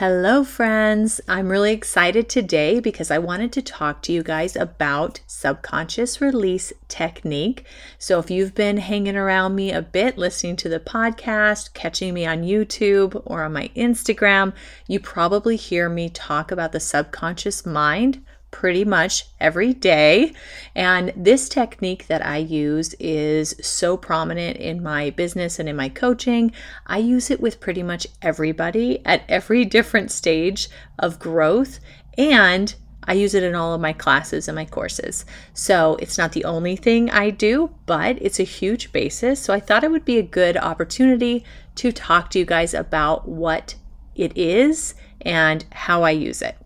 Hello, friends. I'm really excited today because I wanted to talk to you guys about subconscious release technique. So, if you've been hanging around me a bit, listening to the podcast, catching me on YouTube or on my Instagram, you probably hear me talk about the subconscious mind pretty much every day. And this technique that I use is so prominent in my business and in my coaching. I use it with pretty much everybody at every different stage of growth. And I use it in all of my classes and my courses. So it's not the only thing I do, but it's a huge basis. So I thought it would be a good opportunity to talk to you guys about what it is and how I use it.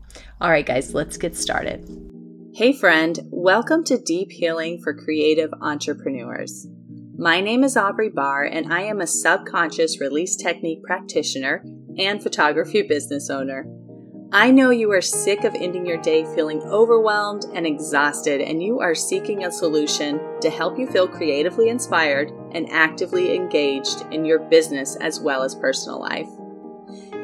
All right, guys, let's get started. Hey, friend, welcome to Deep Healing for Creative Entrepreneurs. My name is Aubrey Bahr, and I am a subconscious release technique practitioner and photography business owner. I know you are sick of ending your day feeling overwhelmed and exhausted, and you are seeking a solution to help you feel creatively inspired and actively engaged in your business as well as personal life.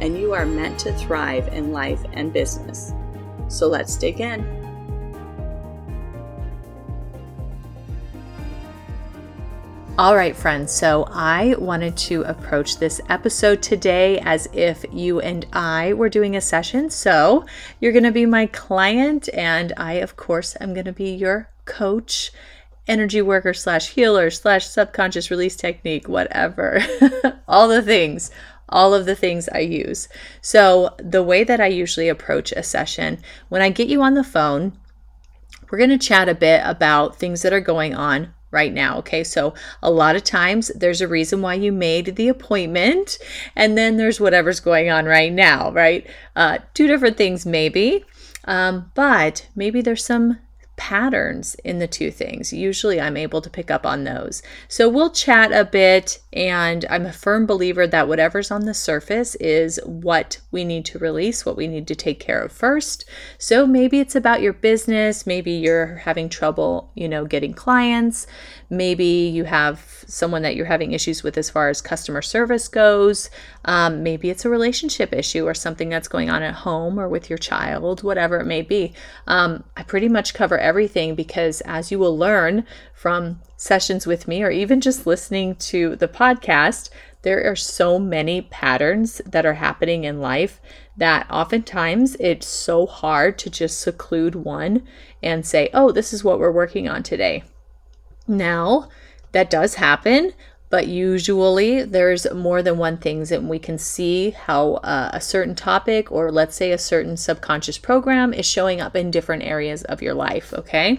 and you are meant to thrive in life and business. So let's dig in. All right, friends. So I wanted to approach this episode today as if you and I were doing a session. So you're going to be my client, and I, of course, am going to be your coach, energy worker slash healer slash subconscious release technique, whatever. All the things all of the things I use. So, the way that I usually approach a session, when I get you on the phone, we're going to chat a bit about things that are going on right now. Okay, so a lot of times there's a reason why you made the appointment, and then there's whatever's going on right now, right? Uh, two different things, maybe. Um, but maybe there's some patterns in the two things. Usually I'm able to pick up on those. So we'll chat a bit, and I'm a firm believer that whatever's on the surface is what we need to release, what we need to take care of first. So maybe it's about your business, maybe you're having trouble, you know, getting clients, maybe you have someone that you're having issues with as far as customer service goes. Um, maybe it's a relationship issue or something that's going on at home or with your child, whatever it may be. Um, I pretty much cover everything because, as you will learn from sessions with me or even just listening to the podcast, there are so many patterns that are happening in life that oftentimes it's so hard to just seclude one and say, oh, this is what we're working on today. Now, that does happen, but usually there's more than one things and we can see how uh, a certain topic or let's say a certain subconscious program is showing up in different areas of your life okay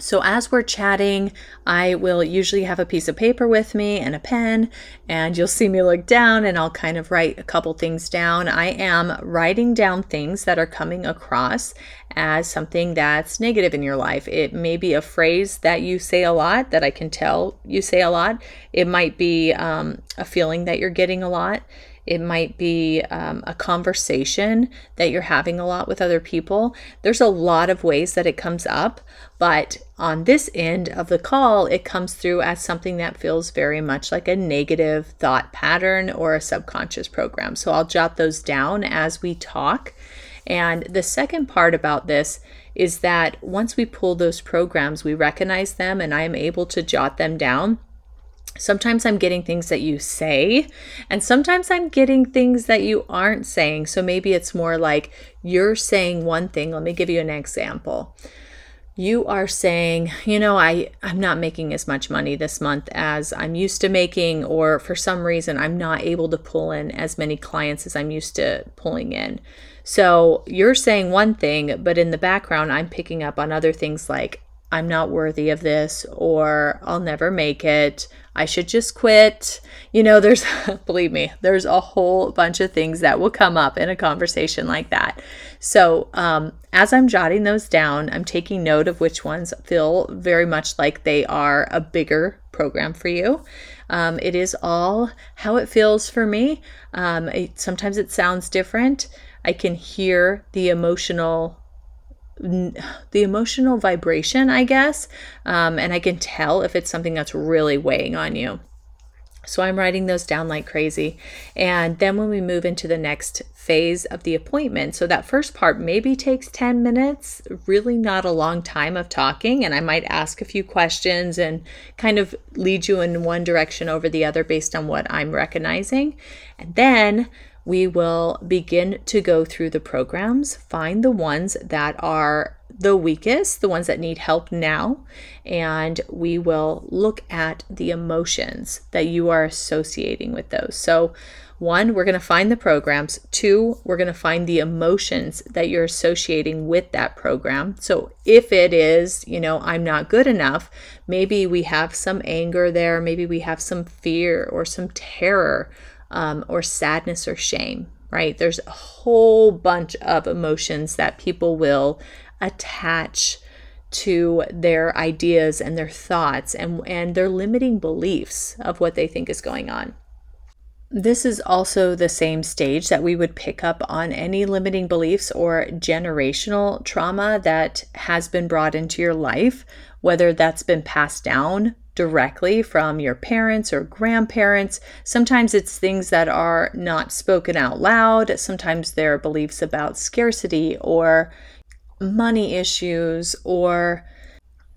so, as we're chatting, I will usually have a piece of paper with me and a pen, and you'll see me look down and I'll kind of write a couple things down. I am writing down things that are coming across as something that's negative in your life. It may be a phrase that you say a lot that I can tell you say a lot, it might be um, a feeling that you're getting a lot. It might be um, a conversation that you're having a lot with other people. There's a lot of ways that it comes up, but on this end of the call, it comes through as something that feels very much like a negative thought pattern or a subconscious program. So I'll jot those down as we talk. And the second part about this is that once we pull those programs, we recognize them and I am able to jot them down Sometimes I'm getting things that you say, and sometimes I'm getting things that you aren't saying. So maybe it's more like you're saying one thing. Let me give you an example. You are saying, you know, I, I'm not making as much money this month as I'm used to making, or for some reason, I'm not able to pull in as many clients as I'm used to pulling in. So you're saying one thing, but in the background, I'm picking up on other things like, I'm not worthy of this, or I'll never make it, I should just quit. You know, there's, believe me, there's a whole bunch of things that will come up in a conversation like that. So, um, as I'm jotting those down, I'm taking note of which ones feel very much like they are a bigger program for you. Um, it is all how it feels for me. Um, it, sometimes it sounds different. I can hear the emotional the emotional vibration, I guess, um, and I can tell if it's something that's really weighing on you. So I'm writing those down like crazy. And then when we move into the next phase of the appointment, so that first part maybe takes 10 minutes, really not a long time of talking. And I might ask a few questions and kind of lead you in one direction over the other based on what I'm recognizing. And then we will begin to go through the programs, find the ones that are the weakest, the ones that need help now, and we will look at the emotions that you are associating with those. So, one, we're going to find the programs. Two, we're going to find the emotions that you're associating with that program. So, if it is, you know, I'm not good enough, maybe we have some anger there, maybe we have some fear or some terror um, or sadness or shame, right? There's a whole bunch of emotions that people will attach to their ideas and their thoughts and, and their limiting beliefs of what they think is going on. This is also the same stage that we would pick up on any limiting beliefs or generational trauma that has been brought into your life, whether that's been passed down directly from your parents or grandparents. Sometimes it's things that are not spoken out loud. Sometimes there are beliefs about scarcity or money issues or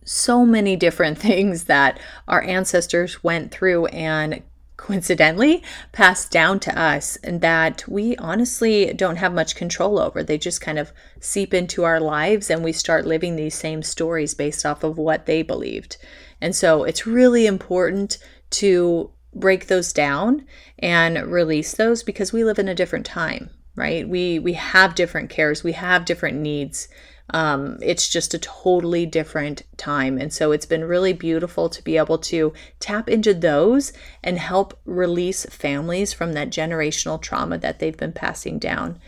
so many different things that our ancestors went through and coincidentally passed down to us and that we honestly don't have much control over. They just kind of seep into our lives and we start living these same stories based off of what they believed. And so it's really important to break those down and release those because we live in a different time, right? We we have different cares, we have different needs. Um, it's just a totally different time. And so it's been really beautiful to be able to tap into those and help release families from that generational trauma that they've been passing down.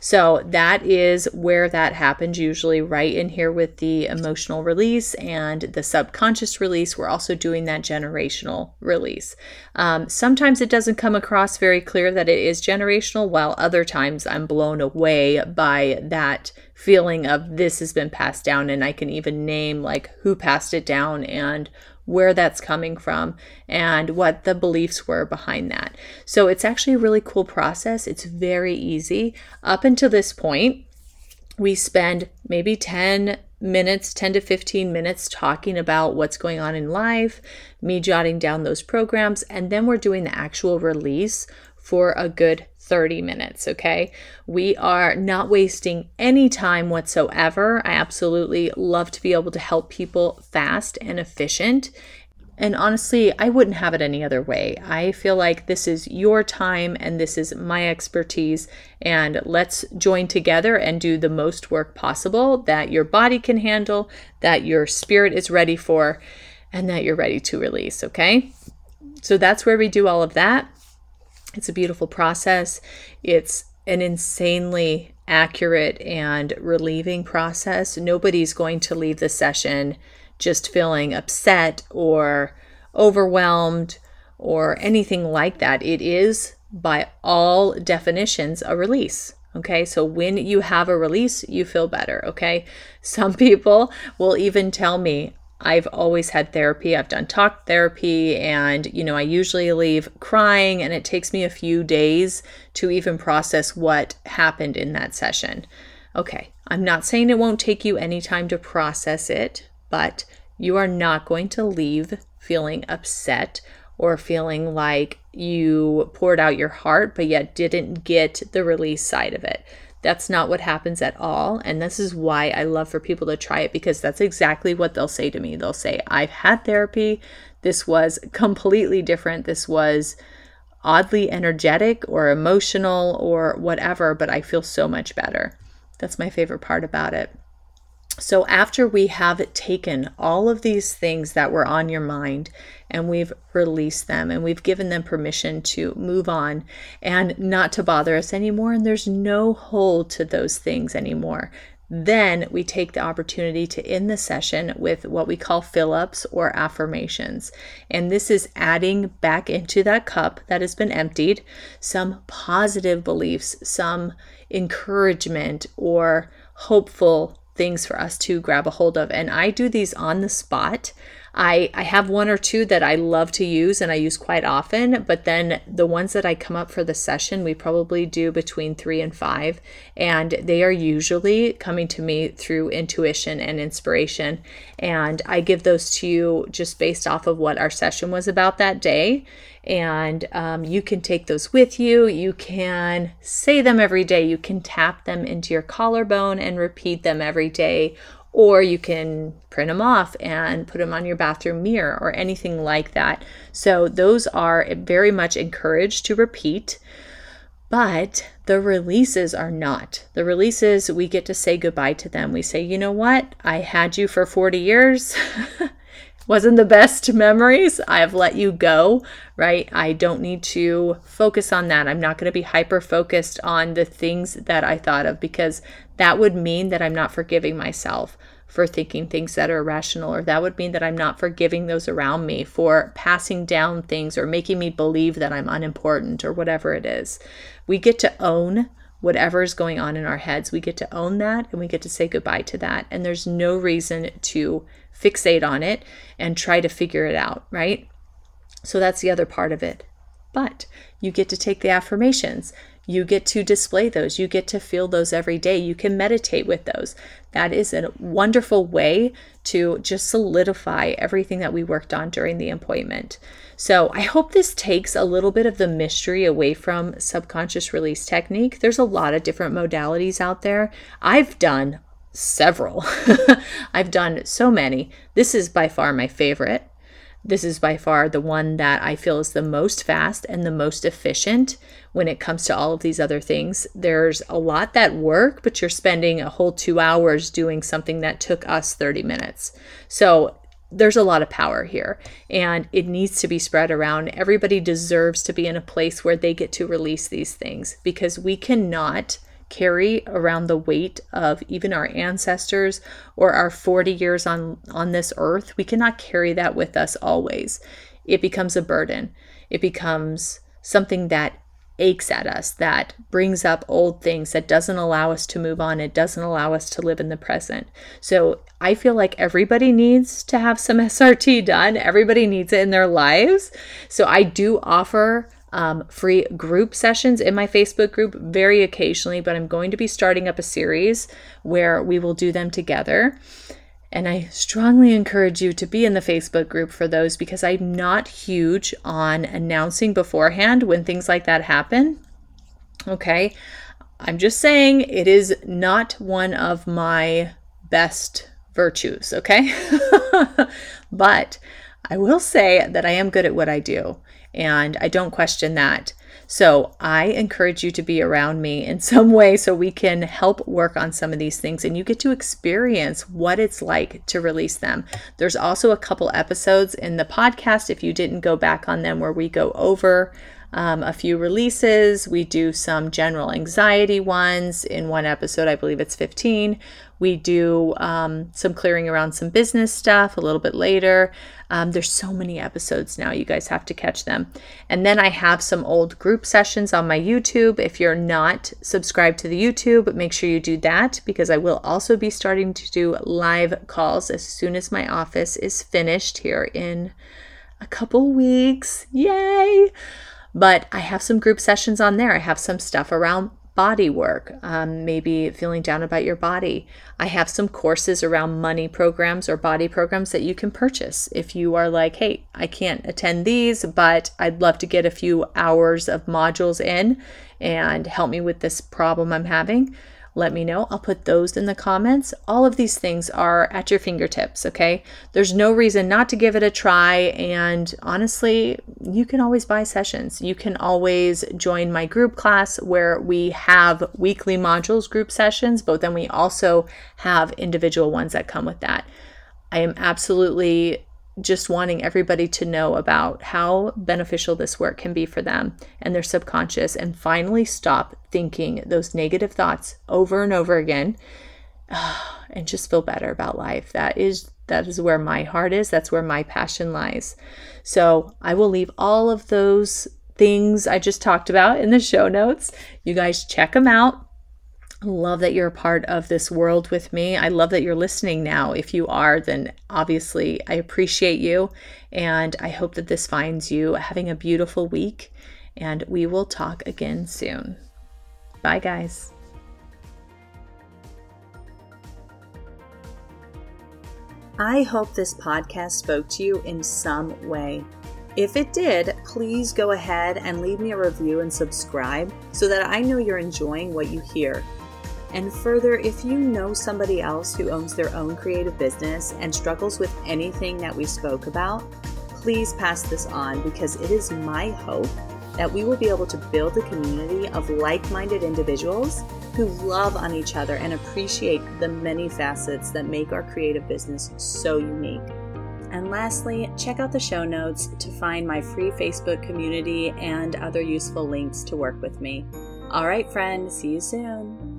So that is where that happens, usually right in here with the emotional release and the subconscious release. We're also doing that generational release. Um, sometimes it doesn't come across very clear that it is generational, while other times I'm blown away by that feeling of this has been passed down and I can even name like who passed it down and where that's coming from and what the beliefs were behind that. So it's actually a really cool process. It's very easy. Up until this point, we spend maybe 10 minutes, 10 to 15 minutes talking about what's going on in life, me jotting down those programs, and then we're doing the actual release for a good 30 minutes, okay? We are not wasting any time whatsoever. I absolutely love to be able to help people fast and efficient. And honestly, I wouldn't have it any other way. I feel like this is your time and this is my expertise. And let's join together and do the most work possible that your body can handle, that your spirit is ready for, and that you're ready to release, okay? So that's where we do all of that. It's a beautiful process. It's an insanely accurate and relieving process. Nobody's going to leave the session just feeling upset or overwhelmed or anything like that. It is, by all definitions, a release. Okay, so when you have a release, you feel better. Okay, some people will even tell me, I've always had therapy. I've done talk therapy, and you know, I usually leave crying, and it takes me a few days to even process what happened in that session. Okay, I'm not saying it won't take you any time to process it, but you are not going to leave feeling upset or feeling like you poured out your heart, but yet didn't get the release side of it. That's not what happens at all. And this is why I love for people to try it because that's exactly what they'll say to me. They'll say, I've had therapy. This was completely different. This was oddly energetic or emotional or whatever, but I feel so much better. That's my favorite part about it. So, after we have taken all of these things that were on your mind and we've released them and we've given them permission to move on and not to bother us anymore, and there's no hold to those things anymore, then we take the opportunity to end the session with what we call fill ups or affirmations. And this is adding back into that cup that has been emptied some positive beliefs, some encouragement or hopeful things for us to grab a hold of. And I do these on the spot. I, I have one or two that I love to use and I use quite often, but then the ones that I come up for the session, we probably do between three and five. And they are usually coming to me through intuition and inspiration. And I give those to you just based off of what our session was about that day. And um, you can take those with you. You can say them every day. You can tap them into your collarbone and repeat them every day or you can print them off and put them on your bathroom mirror or anything like that. So, those are very much encouraged to repeat, but the releases are not. The releases, we get to say goodbye to them. We say, you know what? I had you for 40 years. wasn't the best memories. I've let you go, right? I don't need to focus on that. I'm not going to be hyper focused on the things that I thought of because that would mean that I'm not forgiving myself for thinking things that are irrational, or that would mean that I'm not forgiving those around me for passing down things or making me believe that I'm unimportant or whatever it is. We get to own whatever is going on in our heads. We get to own that and we get to say goodbye to that. And there's no reason to fixate on it and try to figure it out, right? So that's the other part of it. But you get to take the affirmations. You get to display those. You get to feel those every day. You can meditate with those. That is a wonderful way to just solidify everything that we worked on during the appointment. So, I hope this takes a little bit of the mystery away from subconscious release technique. There's a lot of different modalities out there. I've done several. I've done so many. This is by far my favorite. This is by far the one that I feel is the most fast and the most efficient when it comes to all of these other things. There's a lot that work, but you're spending a whole two hours doing something that took us 30 minutes. So there's a lot of power here and it needs to be spread around. Everybody deserves to be in a place where they get to release these things because we cannot carry around the weight of even our ancestors or our 40 years on on this earth we cannot carry that with us always. It becomes a burden. It becomes something that aches at us that brings up old things that doesn't allow us to move on. It doesn't allow us to live in the present. So i feel like everybody needs to have some srt done. Everybody needs it in their lives. So i do offer um, free group sessions in my Facebook group very occasionally, but I'm going to be starting up a series where we will do them together. And I strongly encourage you to be in the Facebook group for those because I'm not huge on announcing beforehand when things like that happen. Okay. I'm just saying it is not one of my best virtues. Okay. but I will say that I am good at what I do and I don't question that. So I encourage you to be around me in some way so we can help work on some of these things and you get to experience what it's like to release them. There's also a couple episodes in the podcast, if you didn't go back on them, where we go over um, a few releases. We do some general anxiety ones. In one episode, I believe it's 15. We do um, some clearing around some business stuff a little bit later. Um, there's so many episodes now, you guys have to catch them. And then I have some old group sessions on my YouTube. If you're not subscribed to the YouTube, make sure you do that because I will also be starting to do live calls as soon as my office is finished here in a couple weeks. Yay! But I have some group sessions on there. I have some stuff around body work, um, maybe feeling down about your body. I have some courses around money programs or body programs that you can purchase if you are like, hey, I can't attend these, but I'd love to get a few hours of modules in and help me with this problem I'm having. Let me know. I'll put those in the comments. All of these things are at your fingertips, okay? There's no reason not to give it a try. And honestly, you can always buy sessions. You can always join my group class where we have weekly modules, group sessions, but then we also have individual ones that come with that. I am absolutely just wanting everybody to know about how beneficial this work can be for them and their subconscious and finally stop thinking those negative thoughts over and over again and just feel better about life. That is that is where my heart is. That's where my passion lies. So i will leave all of those things i just talked about in the show notes. You guys check them out love that you're a part of this world with me. I love that you're listening now. If you are, then obviously I appreciate you. And I hope that this finds you having a beautiful week. And we will talk again soon. Bye, guys. I hope this podcast spoke to you in some way. If it did, please go ahead and leave me a review and subscribe so that I know you're enjoying what you hear. And further, if you know somebody else who owns their own creative business and struggles with anything that we spoke about, please pass this on because it is my hope that we will be able to build a community of like minded individuals who love on each other and appreciate the many facets that make our creative business so unique. And lastly, check out the show notes to find my free Facebook community and other useful links to work with me. All right, friend, see you soon.